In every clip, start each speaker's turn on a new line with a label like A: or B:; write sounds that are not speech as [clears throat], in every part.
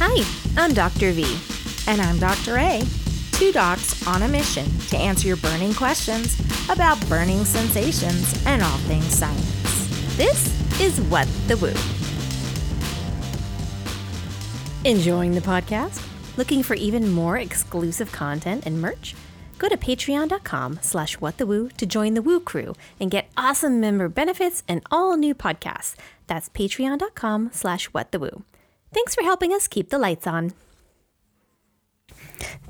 A: Hi, I'm Dr. V.
B: And I'm Dr. A. Two docs on a mission to answer your burning questions about burning sensations and all things science.
A: This is What the Woo. Enjoying the podcast? Looking for even more exclusive content and merch? Go to patreon.com slash whatthewoo to join the Woo crew and get awesome member benefits and all new podcasts. That's patreon.com slash whatthewoo. Thanks for helping us keep the lights on.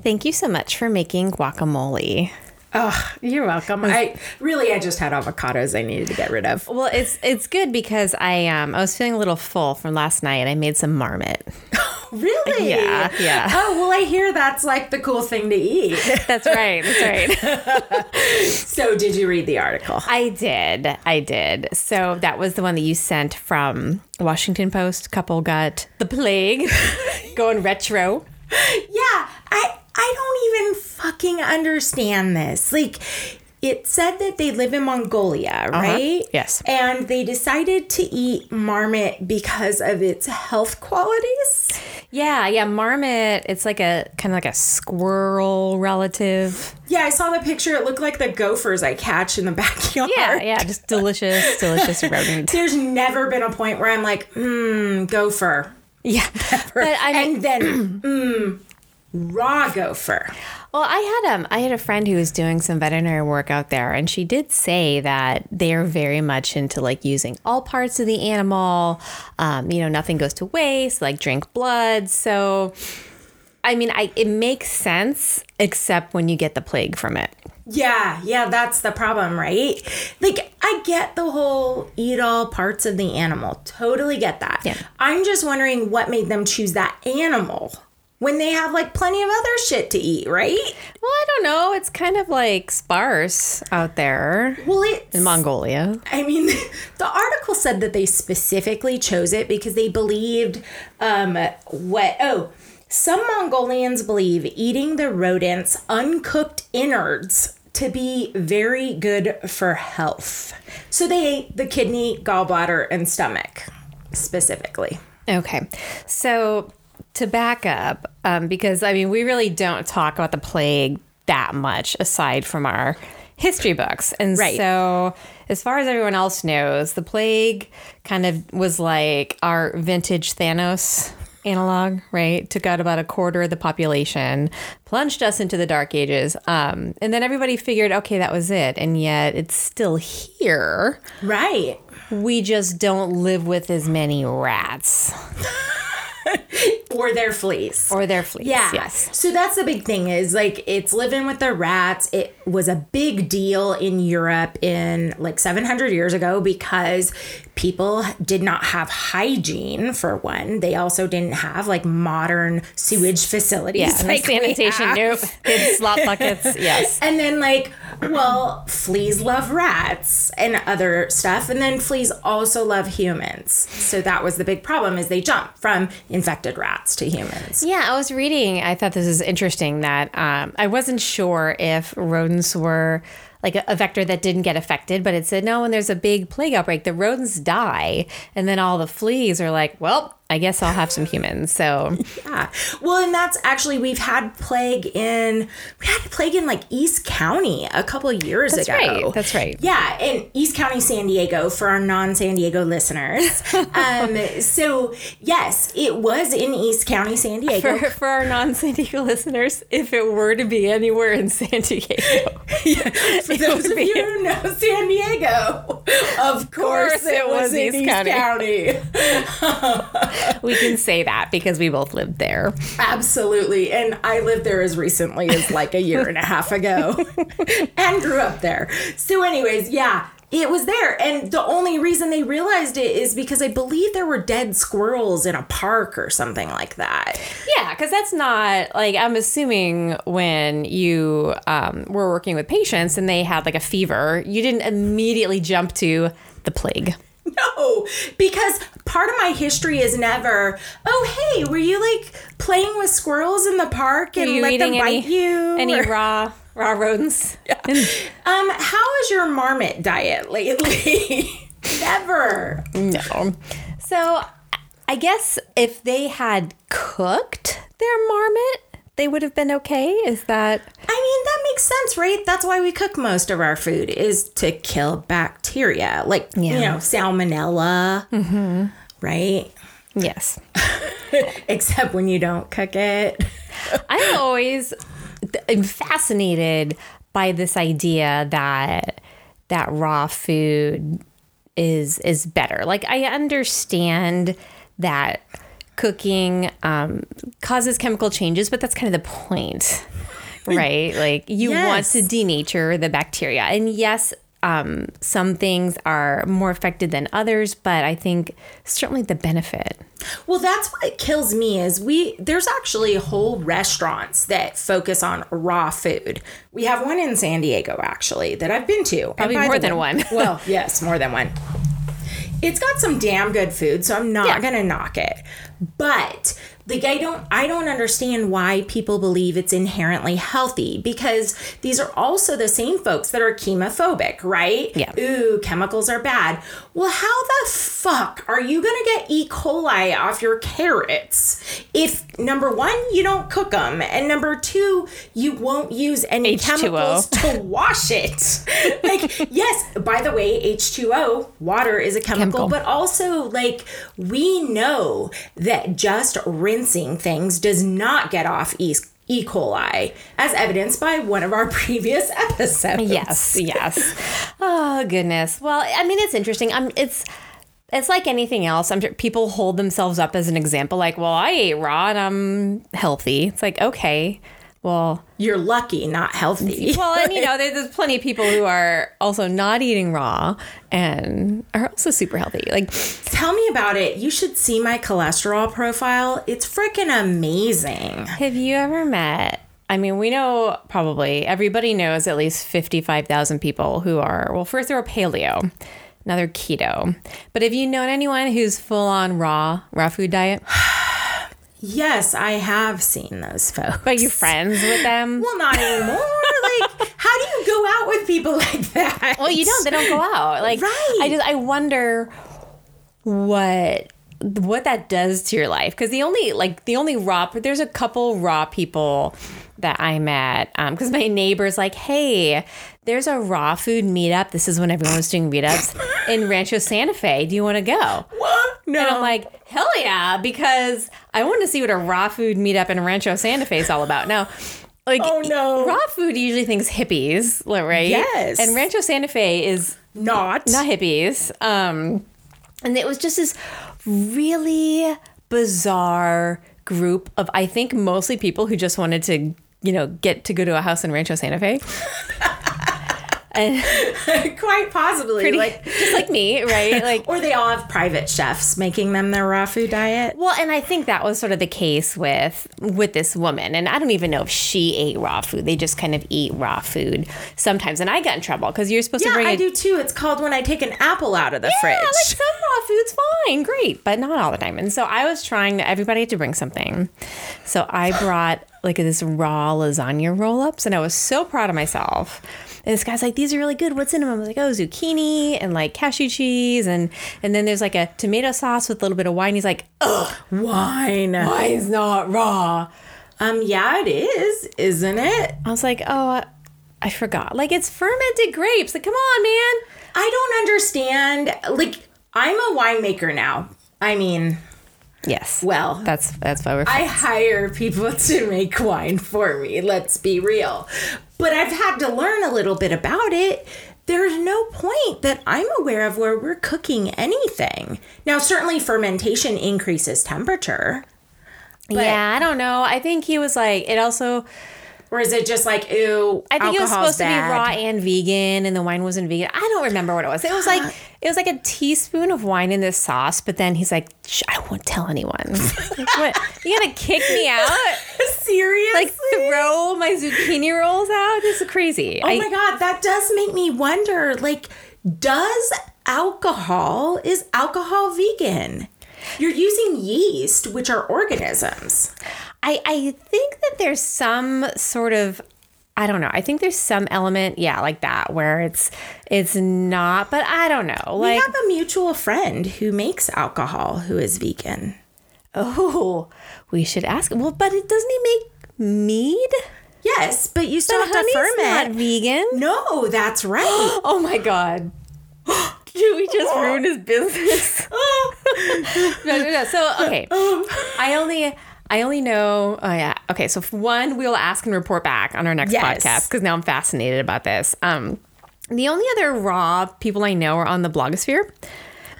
A: Thank you so much for making guacamole.
B: Oh, you're welcome. I really I just had avocados I needed to get rid of.
A: Well, it's it's good because I um I was feeling a little full from last night and I made some marmot. [laughs]
B: really?
A: Yeah, yeah.
B: Oh, well I hear that's like the cool thing to eat. [laughs]
A: That's right. That's right. [laughs]
B: so, did you read the article?
A: I did. I did. So that was the one that you sent from Washington Post. Couple got the plague [laughs] going retro.
B: Yeah, I I don't even fucking understand this. Like it said that they live in Mongolia, uh-huh. right?
A: Yes.
B: And they decided to eat marmot because of its health qualities.
A: Yeah, yeah, marmot. It's like a kind of like a squirrel relative.
B: Yeah, I saw the picture. It looked like the gophers I catch in the [laughs] backyard.
A: Yeah, yeah, just delicious, [laughs] delicious rodent.
B: There's never been a point where I'm like, mmm, gopher.
A: Yeah, [laughs]
B: But I and then, mmm, [clears throat] raw gopher.
A: Well, I had um I had a friend who was doing some veterinary work out there and she did say that they're very much into like using all parts of the animal. Um, you know, nothing goes to waste, like drink blood. So I mean, I it makes sense except when you get the plague from it.
B: Yeah, yeah, that's the problem, right? Like, I get the whole eat all parts of the animal. Totally get that.
A: Yeah.
B: I'm just wondering what made them choose that animal when they have like plenty of other shit to eat, right?
A: Well, I don't know. It's kind of like sparse out there
B: Well, it's.
A: in Mongolia.
B: I mean, [laughs] the article said that they specifically chose it because they believed um, what? Oh, some Mongolians believe eating the rodent's uncooked innards to be very good for health. So they ate the kidney, gallbladder, and stomach specifically.
A: Okay. So to back up, um, because I mean, we really don't talk about the plague that much aside from our history books. And
B: Right.
A: so, as far as everyone else knows, the plague kind of was like our vintage Thanos analog, right? Took out about a quarter of the population, plunged us into the dark ages. Um, and then everybody figured, okay, that was it. And yet it's still here.
B: Right.
A: We just don't live with as many rats [laughs] [laughs]
B: Or their fleas.
A: or their fleas.
B: Yeah.
A: Yes.
B: So that's the big thing is like it's living with the rats. It was a big deal in Europe in like 700 years ago because people did not have hygiene for one. They also didn't have like modern sewage facilities.
A: Yeah, [laughs]
B: like
A: sanitation, nope. Kids slop [laughs] buckets, yes.
B: And then like, well, fleas love rats and other stuff, and then fleas also love humans. So that was the big problem is they jump from infected rats to humans.
A: Yeah, I was reading. I thought this is interesting that um, I wasn't sure if rodents were like a, a vector that didn't get affected, but it said no. When there's a big plague outbreak, the rodents die, and then all the fleas are like, well, I guess I'll have some humans. So
B: Yeah. Well, and that's actually we've had plague in we had plague in like East County a couple of years
A: that's
B: ago.
A: right. That's right.
B: Yeah, in East County, San Diego, for our non-San Diego listeners. [laughs] um, so yes, it was in East County, San Diego.
A: For, for our non-San Diego listeners, if it were to be anywhere in San Diego, [laughs]
B: For those of you who know San Diego, of course, it was in East County. [laughs]
A: we can say that because we both lived there.
B: Absolutely. And I lived there as recently as like a year and a half ago [laughs] and grew up there. So, anyways, yeah, it was there. And the only reason they realized it is because I believe there were dead squirrels in a park or something like that.
A: Yeah, because that's not like I'm assuming when you um, were working with patients and they had like a fever, you didn't immediately jump to the plague. [laughs]
B: No, because part of my history is never, oh, hey, were you like playing with squirrels in the park and let them
A: any-
B: bite you?
A: Any
B: Or-
A: raw raw rodents? [laughs]
B: um, how is your marmot diet lately? [laughs] never.
A: No. So I guess if they had cooked their marmot, they would have been okay. Is that
B: I mean, that makes sense, right? That's why we cook most of our food is to kill bacteria, like you know, salmonella, right?
A: yes? [laughs]
B: Except when you don't cook it. [laughs]
A: I'm always I'm fascinated by this idea that that raw food is is better. Like I understand that cooking um, causes chemical changes, but that's kind of the point, right? Like you want to denature the bacteria, and yes. Um, some things are more affected than others, but I think certainly the benefit.
B: Well, that's what kills me is we there's actually whole restaurants that focus on raw food. We have one in San Diego actually that I've been to.
A: Probably more than
B: way-
A: one.
B: well, yes, more than one. It's got some damn good food, so I'm not
A: Yeah.
B: gonna knock it. But like I don't I don't understand why people believe it's inherently healthy because these are also the same folks that are chemophobic, right?
A: Yeah.
B: Ooh, chemicals are bad. Well, how the fuck are you gonna get E. coli off your carrots if number one, you don't cook them, and number two, you won't use any
A: H2O.
B: chemicals to wash it? [laughs] like, yes, by the way, H2O, water is a chemical,
A: Chemical.
B: but also, like, we know that just rinsing things does not get off E. E. coli, as evidenced by one of our [laughs] previous episodes.
A: Yes, yes. Oh goodness. Well, I mean, it's interesting. I'm. It's. It's like anything else. I'm sure people hold themselves up as an example, like, "Well, I ate raw and I'm healthy." It's like, okay, well,
B: You're lucky, not healthy. [laughs]
A: well, and you know, there- there's plenty of people who are also not eating raw and are also super healthy. Like,
B: Tell me about it. You should see my cholesterol profile. It's freaking amazing.
A: have you ever met? I mean, we know probably everybody knows at least 55,000 people who are, well, first they're a paleo, now they're keto. But have you known anyone who's full on raw, raw food diet? [sighs] [sighs] [sighs]
B: Yes, I have seen those folks.
A: Are you friends with them?
B: Well, not anymore. [laughs] like, how do you go out with people like that?
A: Well, you don't. They don't go out. Like,
B: Right.
A: I just I wonder what what that does to your life because the only like the only raw there's a couple raw people that I met um, because my neighbor's like, hey, there's a raw food meetup. This is when everyone was doing meetups in Rancho Santa Fe. Do you want to go?
B: What? No.
A: And I'm like, hell yeah, because I want to see what a raw food meetup in Rancho Santa Fe is all about. Now, like,
B: Oh, no.
A: raw food usually thinks hippies, right?
B: Yes.
A: And Rancho Santa Fe is
B: not.
A: not hippies. Um, and it was just this really bizarre group of, I think, mostly people who just wanted to, you know, get to go to a house in Rancho Santa Fe. [laughs] and [laughs]
B: Quite possibly.
A: pretty,
B: like, [laughs]
A: just like me, right? [laughs] Like,
B: or they all have private chefs making them their raw food diet.
A: Well, and I think that was sort of the case with with this woman, and I don't even know if she ate raw food. They just kind of eat raw food sometimes, and I got in trouble because you're supposed
B: Yeah,
A: to bring
B: I
A: a
B: do too. It's called when I take an apple out of the
A: yeah,
B: fridge.
A: like some raw food's fine, great, but not all the time. And so I was trying to. Everybody had to bring something, so I brought like this raw lasagna roll ups, and I was so proud of myself. And this guy's like, "These are really good. What's in them?" I was like, "Oh, zucchini and like cashew cheese, and and then there's like a tomato sauce with a little bit of wine." He's like, "Ugh,
B: Wine.
A: wine's not raw."
B: Um, yeah, it is, isn't it?
A: I was like, oh, I- I forgot. Like it's fermented grapes. Like, come on, man.
B: I don't understand. Like, I'm a winemaker now. I mean,
A: Yes.
B: well,
A: That's that's why we're.
B: I hire people [laughs] to make wine for me. Let's be real. But I've had to learn a little bit about it. There's no point that I'm aware of where we're cooking anything. Now, certainly fermentation increases temperature.
A: yeah, I don't know. I think he was like. It also.
B: Or is it just like, ooh,
A: I think it was supposed to be raw and vegan, and the wine wasn't vegan. I don't remember what it was. It was like it was like a teaspoon of wine in this sauce. But then he's like, Shh, I won't tell anyone. [laughs] like, what? You gonna kick me out? [laughs]
B: Seriously?
A: Like throw my zucchini rolls out? This is crazy.
B: Oh
A: I-
B: my god, that does make me wonder. Like, does alcohol is alcohol vegan? You're using yeast, which are organisms.
A: I, I think that there's some sort of I don't know. I think there's some element, yeah, like that where it's it's not, but I don't know.
B: We
A: Like
B: have a mutual friend who makes alcohol who is vegan.
A: Oh, we should ask. Well, but it doesn't he make mead?
B: Yes, but you still
A: But
B: have to
A: honey's not vegan.
B: No, that's right. [gasps]
A: Oh my god. Did we just ruin his business? [gasps] [laughs] no, no, no. So okay, [laughs] um. I only. I only know. Oh yeah. Okay. So one, we'll ask and report back on our next
B: Yes.
A: podcast because now I'm fascinated about this. Um, the only other raw people I know are on the blogosphere,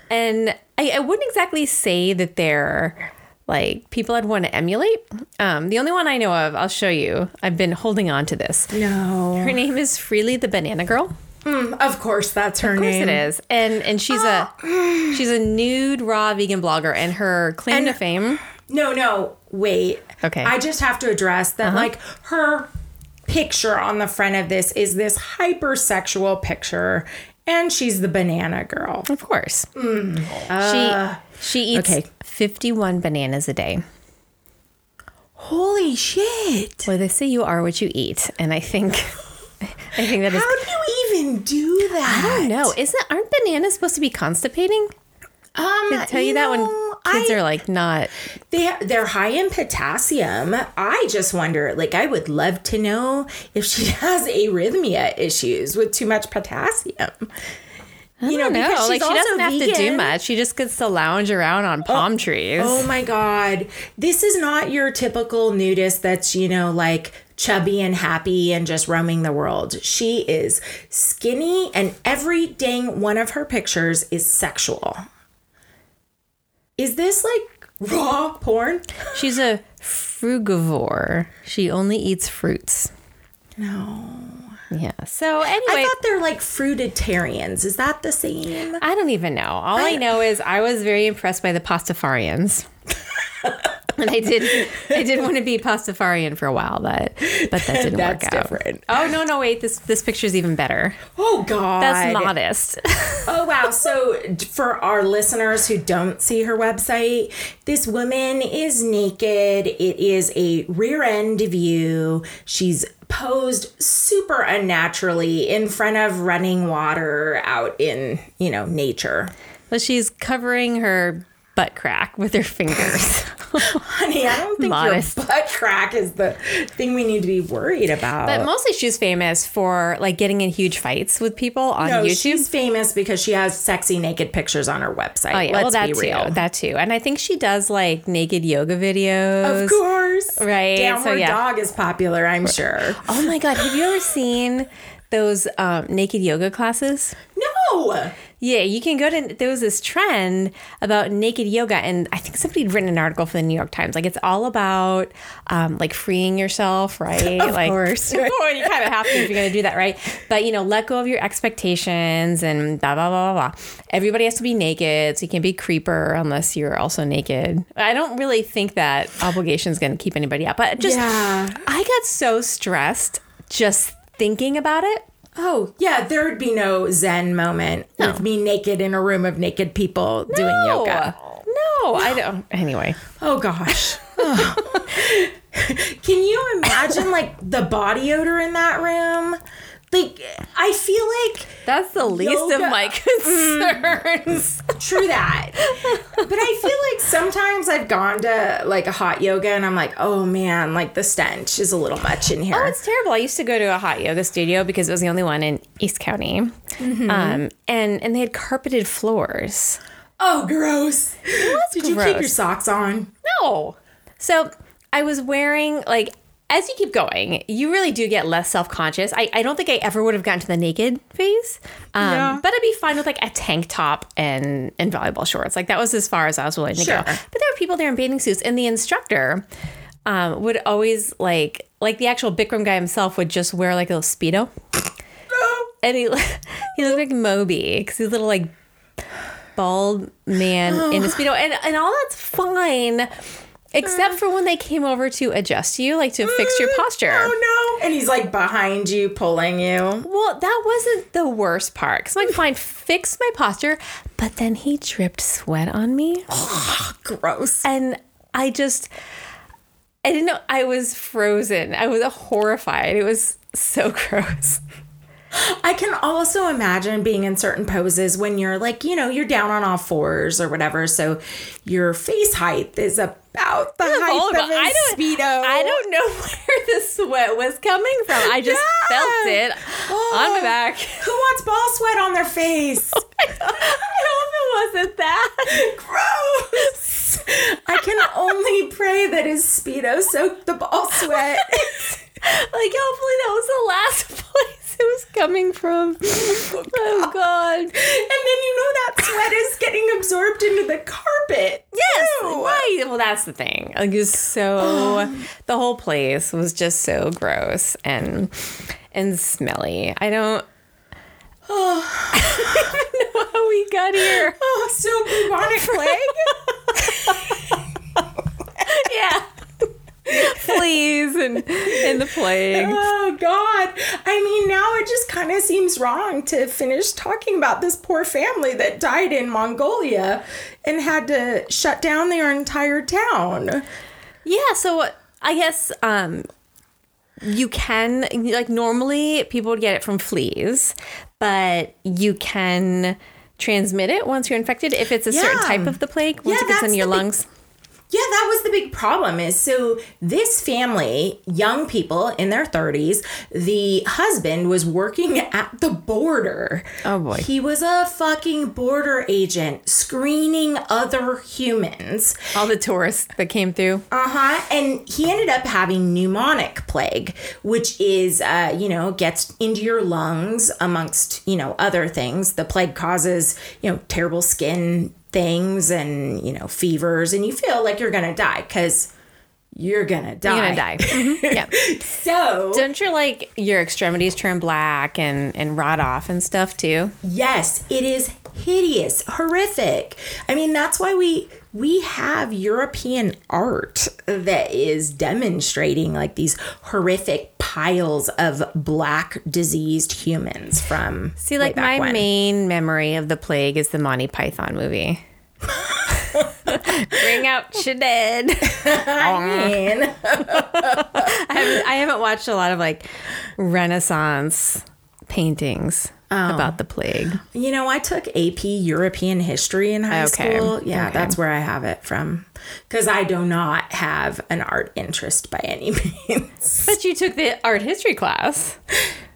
A: and I, I wouldn't exactly say that they're like people I'd want to emulate. Um, the only one I know of, I'll show you. I've been holding on to this.
B: no.
A: Her name is Freelee the Banana Girl.
B: Of course, that's her
A: Of course
B: name.
A: it is. And and she's a she's a nude raw vegan blogger and her claim to fame.
B: No, no, wait.
A: Okay. Uh-huh.
B: I just have to address that, like, her picture on the front of this is this hypersexual picture, and she's the banana girl.
A: Of course. she she eats
B: okay.
A: 51 bananas a day.
B: Holy shit.
A: Well, they say you are what you eat, and I think [laughs] I think that is
B: How do you even do that?
A: I don't know. Isn't aren't bananas supposed to be constipating?
B: Um,
A: They tell you, that when
B: know,
A: kids
B: I-
A: are like not
B: They they're high in potassium. I just wonder, like, I would love to know if she [laughs] has arrhythmia issues with too much potassium. You know,
A: no,
B: because
A: like she doesn't have to do much. She just gets to lounge around on oh, palm trees.
B: Oh my god, this is not your typical nudist that's you know like chubby and happy and just roaming the world. She is skinny, and every dang one of her pictures is sexual. Is this like raw porn?
A: She's a frugivore. She only eats fruits.
B: No.
A: Yeah. So anyway,
B: I thought they're like fruitarians. Is that the same?
A: I don't even know. All I,
B: I-
A: know is I was very impressed by the Pastafarians. [laughs] [laughs] and I did I did want to be Pastafarian for a while, but but that didn't
B: That's
A: work out.
B: different.
A: Oh no, no, wait, this this picture's even better.
B: Oh god.
A: That's modest. [laughs]
B: Oh wow! So for our listeners who don't see her website, this woman is naked. It is a rear end view. She's posed super unnaturally in front of running water out in you know nature.
A: but she's covering her butt crack with her fingers. [laughs] [laughs]
B: Honey, I don't think
A: Modest.
B: your butt crack is the thing we need to be worried about.
A: but mostly she's famous for like getting in huge fights with people on
B: no,
A: YouTube.
B: she's famous because she has sexy naked pictures on her website.
A: Oh yeah,
B: Let's
A: well that
B: be
A: too,
B: real.
A: that too, and I think she does like naked yoga videos.
B: Of course.
A: Right, so
B: Downward
A: yeah.
B: dog is popular, I'm sure.
A: Oh my god, have you ever seen those um, naked yoga classes?
B: No.
A: Yeah, you can go to. There was this trend about naked yoga, and I think somebody had written an article for the New York Times. Like it's all about um, like freeing yourself, [laughs] right?
B: Of
A: like,
B: course. [laughs]
A: well, you kind of have to if you're going to do that, right? But you know, let go of your expectations and blah blah blah blah blah. Everybody has to be naked, so you can't be creeper unless you're also naked. I don't really think that obligation is going to keep anybody out, but just
B: Yeah.
A: I got so stressed just thinking about it.
B: Oh, yeah, there would be no Zen moment with me naked in a room of naked people doing yoga.
A: No, I don't. Anyway.
B: Oh, gosh. [laughs] [laughs] Can you imagine, like, the body odor in that room? Like, I feel like
A: That's the least of my [laughs] concerns.
B: True that. but I feel like sometimes I've gone to like a hot yoga and I'm like, oh man, like the stench is a little much in here.
A: oh, it's terrible. I used to go to a hot yoga studio because it was the only one in East County,
B: Mm-hmm.
A: um, and and they had carpeted floors.
B: oh, gross. Did you keep your socks on?
A: No, so I was wearing like. As you keep going, you really do get less self conscious. I, I don't think I ever would have gotten to the naked phase, um,
B: Yeah.
A: but I'd be fine with like a tank top and and volleyball shorts. Like that was as far as I was willing to
B: Sure.
A: go. But there were people there in bathing suits, and the instructor um, would always like like the actual Bikram guy himself would just wear like a little speedo, and he [laughs] he looked like Moby because he's a little like bald man in a [sighs] speedo, and and all that's fine. Except for when they came over to adjust you, like to fix your mm, posture.
B: Oh no. And he's like behind you, pulling you.
A: Well, that wasn't the worst part. Cause I'm like, fine, fix my posture. But then he dripped sweat on me.
B: Gross.
A: And I just, I didn't know, I was frozen. I was horrified. It was so [laughs] gross.
B: I can also imagine being in certain poses when you're like, you know, you're down on all fours or whatever. So your face height is about the height of a
A: I don't-
B: speedo.
A: I don't know [laughs] where the sweat was coming from. I just
B: Yeah.
A: felt it on my
B: Oh.
A: back.
B: Who wants ball sweat on their face? [laughs]
A: I hope it wasn't that.
B: Gross. I can only [laughs] pray that his speedo soaked the ball sweat.
A: Like, hopefully that was the last place [laughs] it was coming from. Oh, oh God.
B: And then you know that sweat is getting absorbed into the carpet.
A: Yes,
B: too.
A: right. Well, that's the thing. Like, it's so oh. the whole place was just so gross and and smelly. I don't. [sighs] Oh. I [laughs] don't even know how we got here.
B: Oh, so bubonic plague. [laughs]
A: Yeah, [laughs] fleas and and the plague.
B: Oh God! I mean, now it just kind of seems wrong to finish talking about this poor family that died in Mongolia and had to shut down their entire town.
A: Yeah, so I guess um you can like normally people would get it from fleas, but you can transmit it once you're infected if it's a certain type of the plague once
B: Yeah,
A: it gets in your lungs.
B: Yeah, that was the big problem. Is so this family, young people in their 30s, the husband was working at the border.
A: Oh, boy.
B: He was a fucking border agent screening other humans.
A: All the tourists that came through.
B: Uh-huh. And he ended up having pneumonic plague, which is uh, you know, gets into your lungs amongst, you know, other things. The plague causes, you know, terrible skin things and, you know, fevers and you feel like you're going to die cuz you're to die.
A: You're gonna die. Mhm, Yeah. [laughs]
B: So,
A: Don't you like your extremities turn black and and rot off and stuff too?
B: yes, it is hideous, horrific. I mean, that's why we we have European art that is demonstrating like these horrific piles of black diseased humans from
A: See, like my
B: when.
A: main memory of the plague is the Monty Python movie. [laughs] Bring out. [laughs]
B: I mean, [laughs]
A: I haven't, I haven't watched a lot of like Renaissance paintings
B: Oh.
A: about the plague.
B: you know, I took AP European history in high
A: Okay,
B: school. Yeah,
A: okay.
B: that's where I have it from. Because I do not have an art interest by any [laughs] means.
A: But you took the art history class.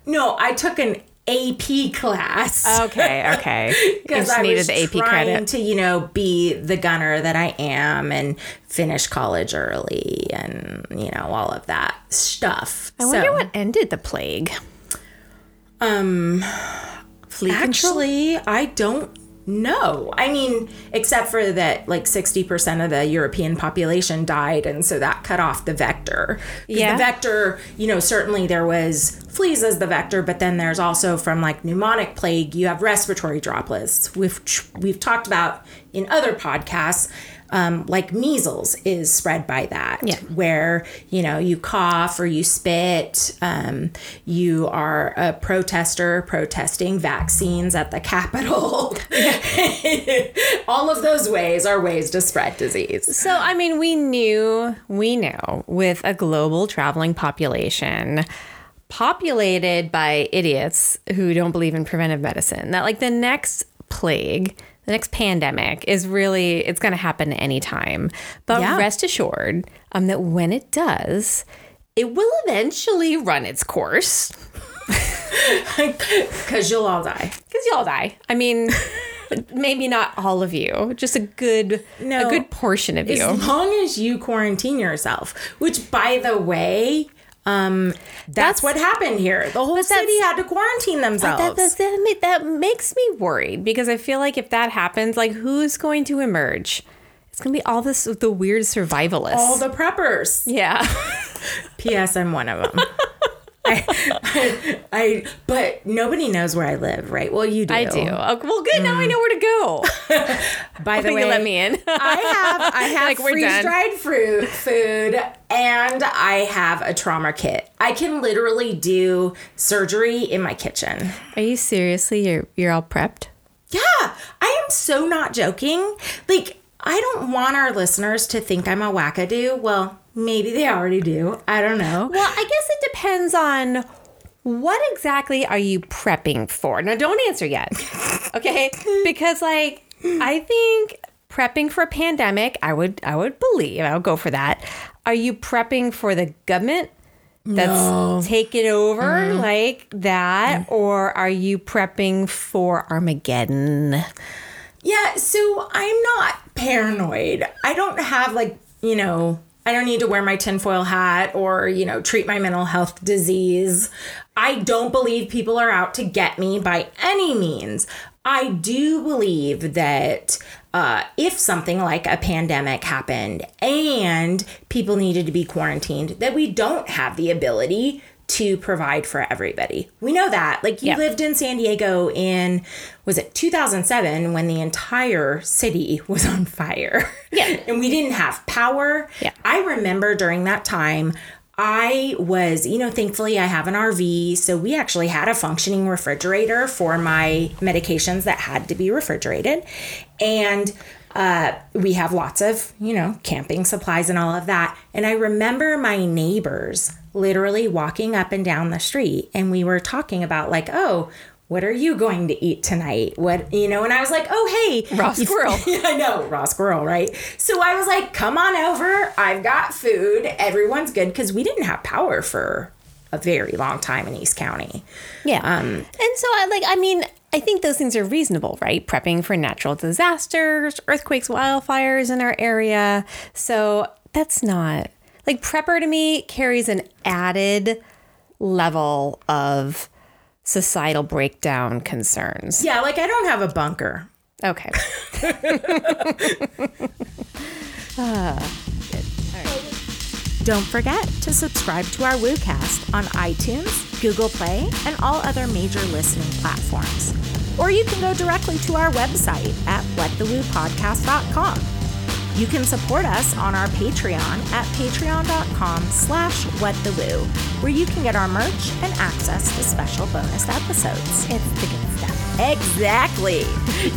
B: No, I took an AP class.
A: Okay, [laughs] okay.
B: Because I
A: needed
B: was
A: the AP
B: trying
A: credit.
B: to, you know, be the gunner that I am and finish college early and you know all of that stuff.
A: I wonder what ended the plague.
B: Um,
A: Flea control?
B: actually, I don't know. I mean, except for that, like sixty percent of the European population died, and so that cut off the vector.
A: Yeah.
B: the vector. You know, certainly there was fleas as the vector, but then there's also from like pneumonic plague, you have respiratory droplets, which we've talked about in other podcasts. Um, like measles is spread by that,
A: Yeah.
B: where you know you cough or you spit. Um, you are a protester protesting vaccines at the Capitol. [laughs] All of those ways are ways to spread disease.
A: So, I mean, we knew, we know with a global traveling population populated by idiots who don't believe in preventive medicine, that like the next plague, the next pandemic is really, it's going to happen anytime. But
B: Yeah.
A: rest assured um, that when it does, it will eventually run its course [laughs]
B: Because you'll all die.
A: because you'll all die. I mean, [laughs] maybe not all of you, just a good,
B: No.
A: a good portion of you.
B: As long as you quarantine yourself, which by the way, um, that's,
A: That's-
B: what happened here. The whole city had to quarantine themselves.
A: That, that, that, that makes me worried because I feel like if that happens, like who's going to emerge? It's gonna be all this the weird survivalists.
B: all the preppers.
A: yeah,
B: P.S. I'm one of them. [laughs] I, I, I, but nobody knows where I live, right? Well, you do.
A: I do. Oh, well, good. Now I mm. know where to go. [laughs]
B: By the way,
A: you let me in?
B: I have I [laughs] have
A: Like,
B: freeze dried fruit food and I have a trauma kit. I can literally do surgery in my kitchen.
A: Are you seriously? You're you're all prepped?
B: Yeah, I am so not joking. Like, I don't want our listeners to think I'm a wackadoo. Well, maybe they already do. I don't know.
A: Well, I guess it depends on what exactly are you prepping for? Now, don't answer yet, [laughs] okay? Because like I think prepping for a pandemic, I would I would believe I would go for that. Are you prepping for the government that's
B: No.
A: taken over mm-hmm. like that, or are you prepping for Armageddon?
B: Yeah, so I'm not paranoid. I don't have like, you know, I don't need to wear my tinfoil hat or, you know, treat my mental health disease. I don't believe people are out to get me by any means. I do believe that uh, if something like a pandemic happened and people needed to be quarantined, that we don't have the ability to provide for everybody. We know that. Like you
A: Yeah.
B: lived in San Diego in was it 2007 when the entire city [laughs] was on fire.
A: Yeah. [laughs]
B: and we didn't have power.
A: Yeah.
B: I remember during that time I was, you know, thankfully I have an RV, so we actually had a functioning refrigerator for my medications that had to be refrigerated. And uh, we have lots of, you know, camping supplies and all of that. And I remember my neighbors literally walking up and down the street and we were talking about, like, oh, what are you going to eat tonight? What, you know, and I was like, oh, hey,
A: Raw squirrel.
B: yeah, [laughs] I know, raw squirrel, right? So I was like, come on over. I've got food. Everyone's good because we didn't have power for a very long time in East County.
A: Yeah. Um, and so I like I mean, I think those things are reasonable, right? Prepping for natural disasters, earthquakes, wildfires in our area. So that's not like prepper to me carries an added level of societal breakdown concerns.
B: Yeah, like I don't have a bunker.
A: Okay. [laughs]
B: Ah, don't forget to subscribe to our WooCast on iTunes, Google Play, and all other major listening platforms. Or you can go directly to our website at whatthewoopodcast.com. You can support us on our Patreon at patreon.com slash whatthewoo, where you can get our merch and access to special bonus episodes.
A: it's the good stuff.
B: Exactly.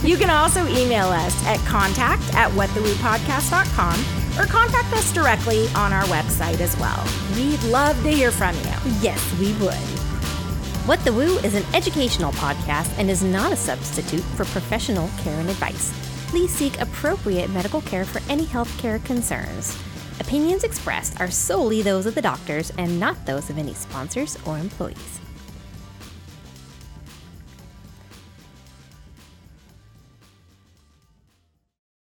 B: You can also email us at contact at whatthewoopodcast.com or contact us directly on our website as well. We'd love to hear from you.
A: Yes, we would. What the Woo is an educational podcast and is not a substitute for professional care and advice. Please seek appropriate medical care for any healthcare concerns. Opinions expressed are solely those of the doctors and not those of any sponsors or employees.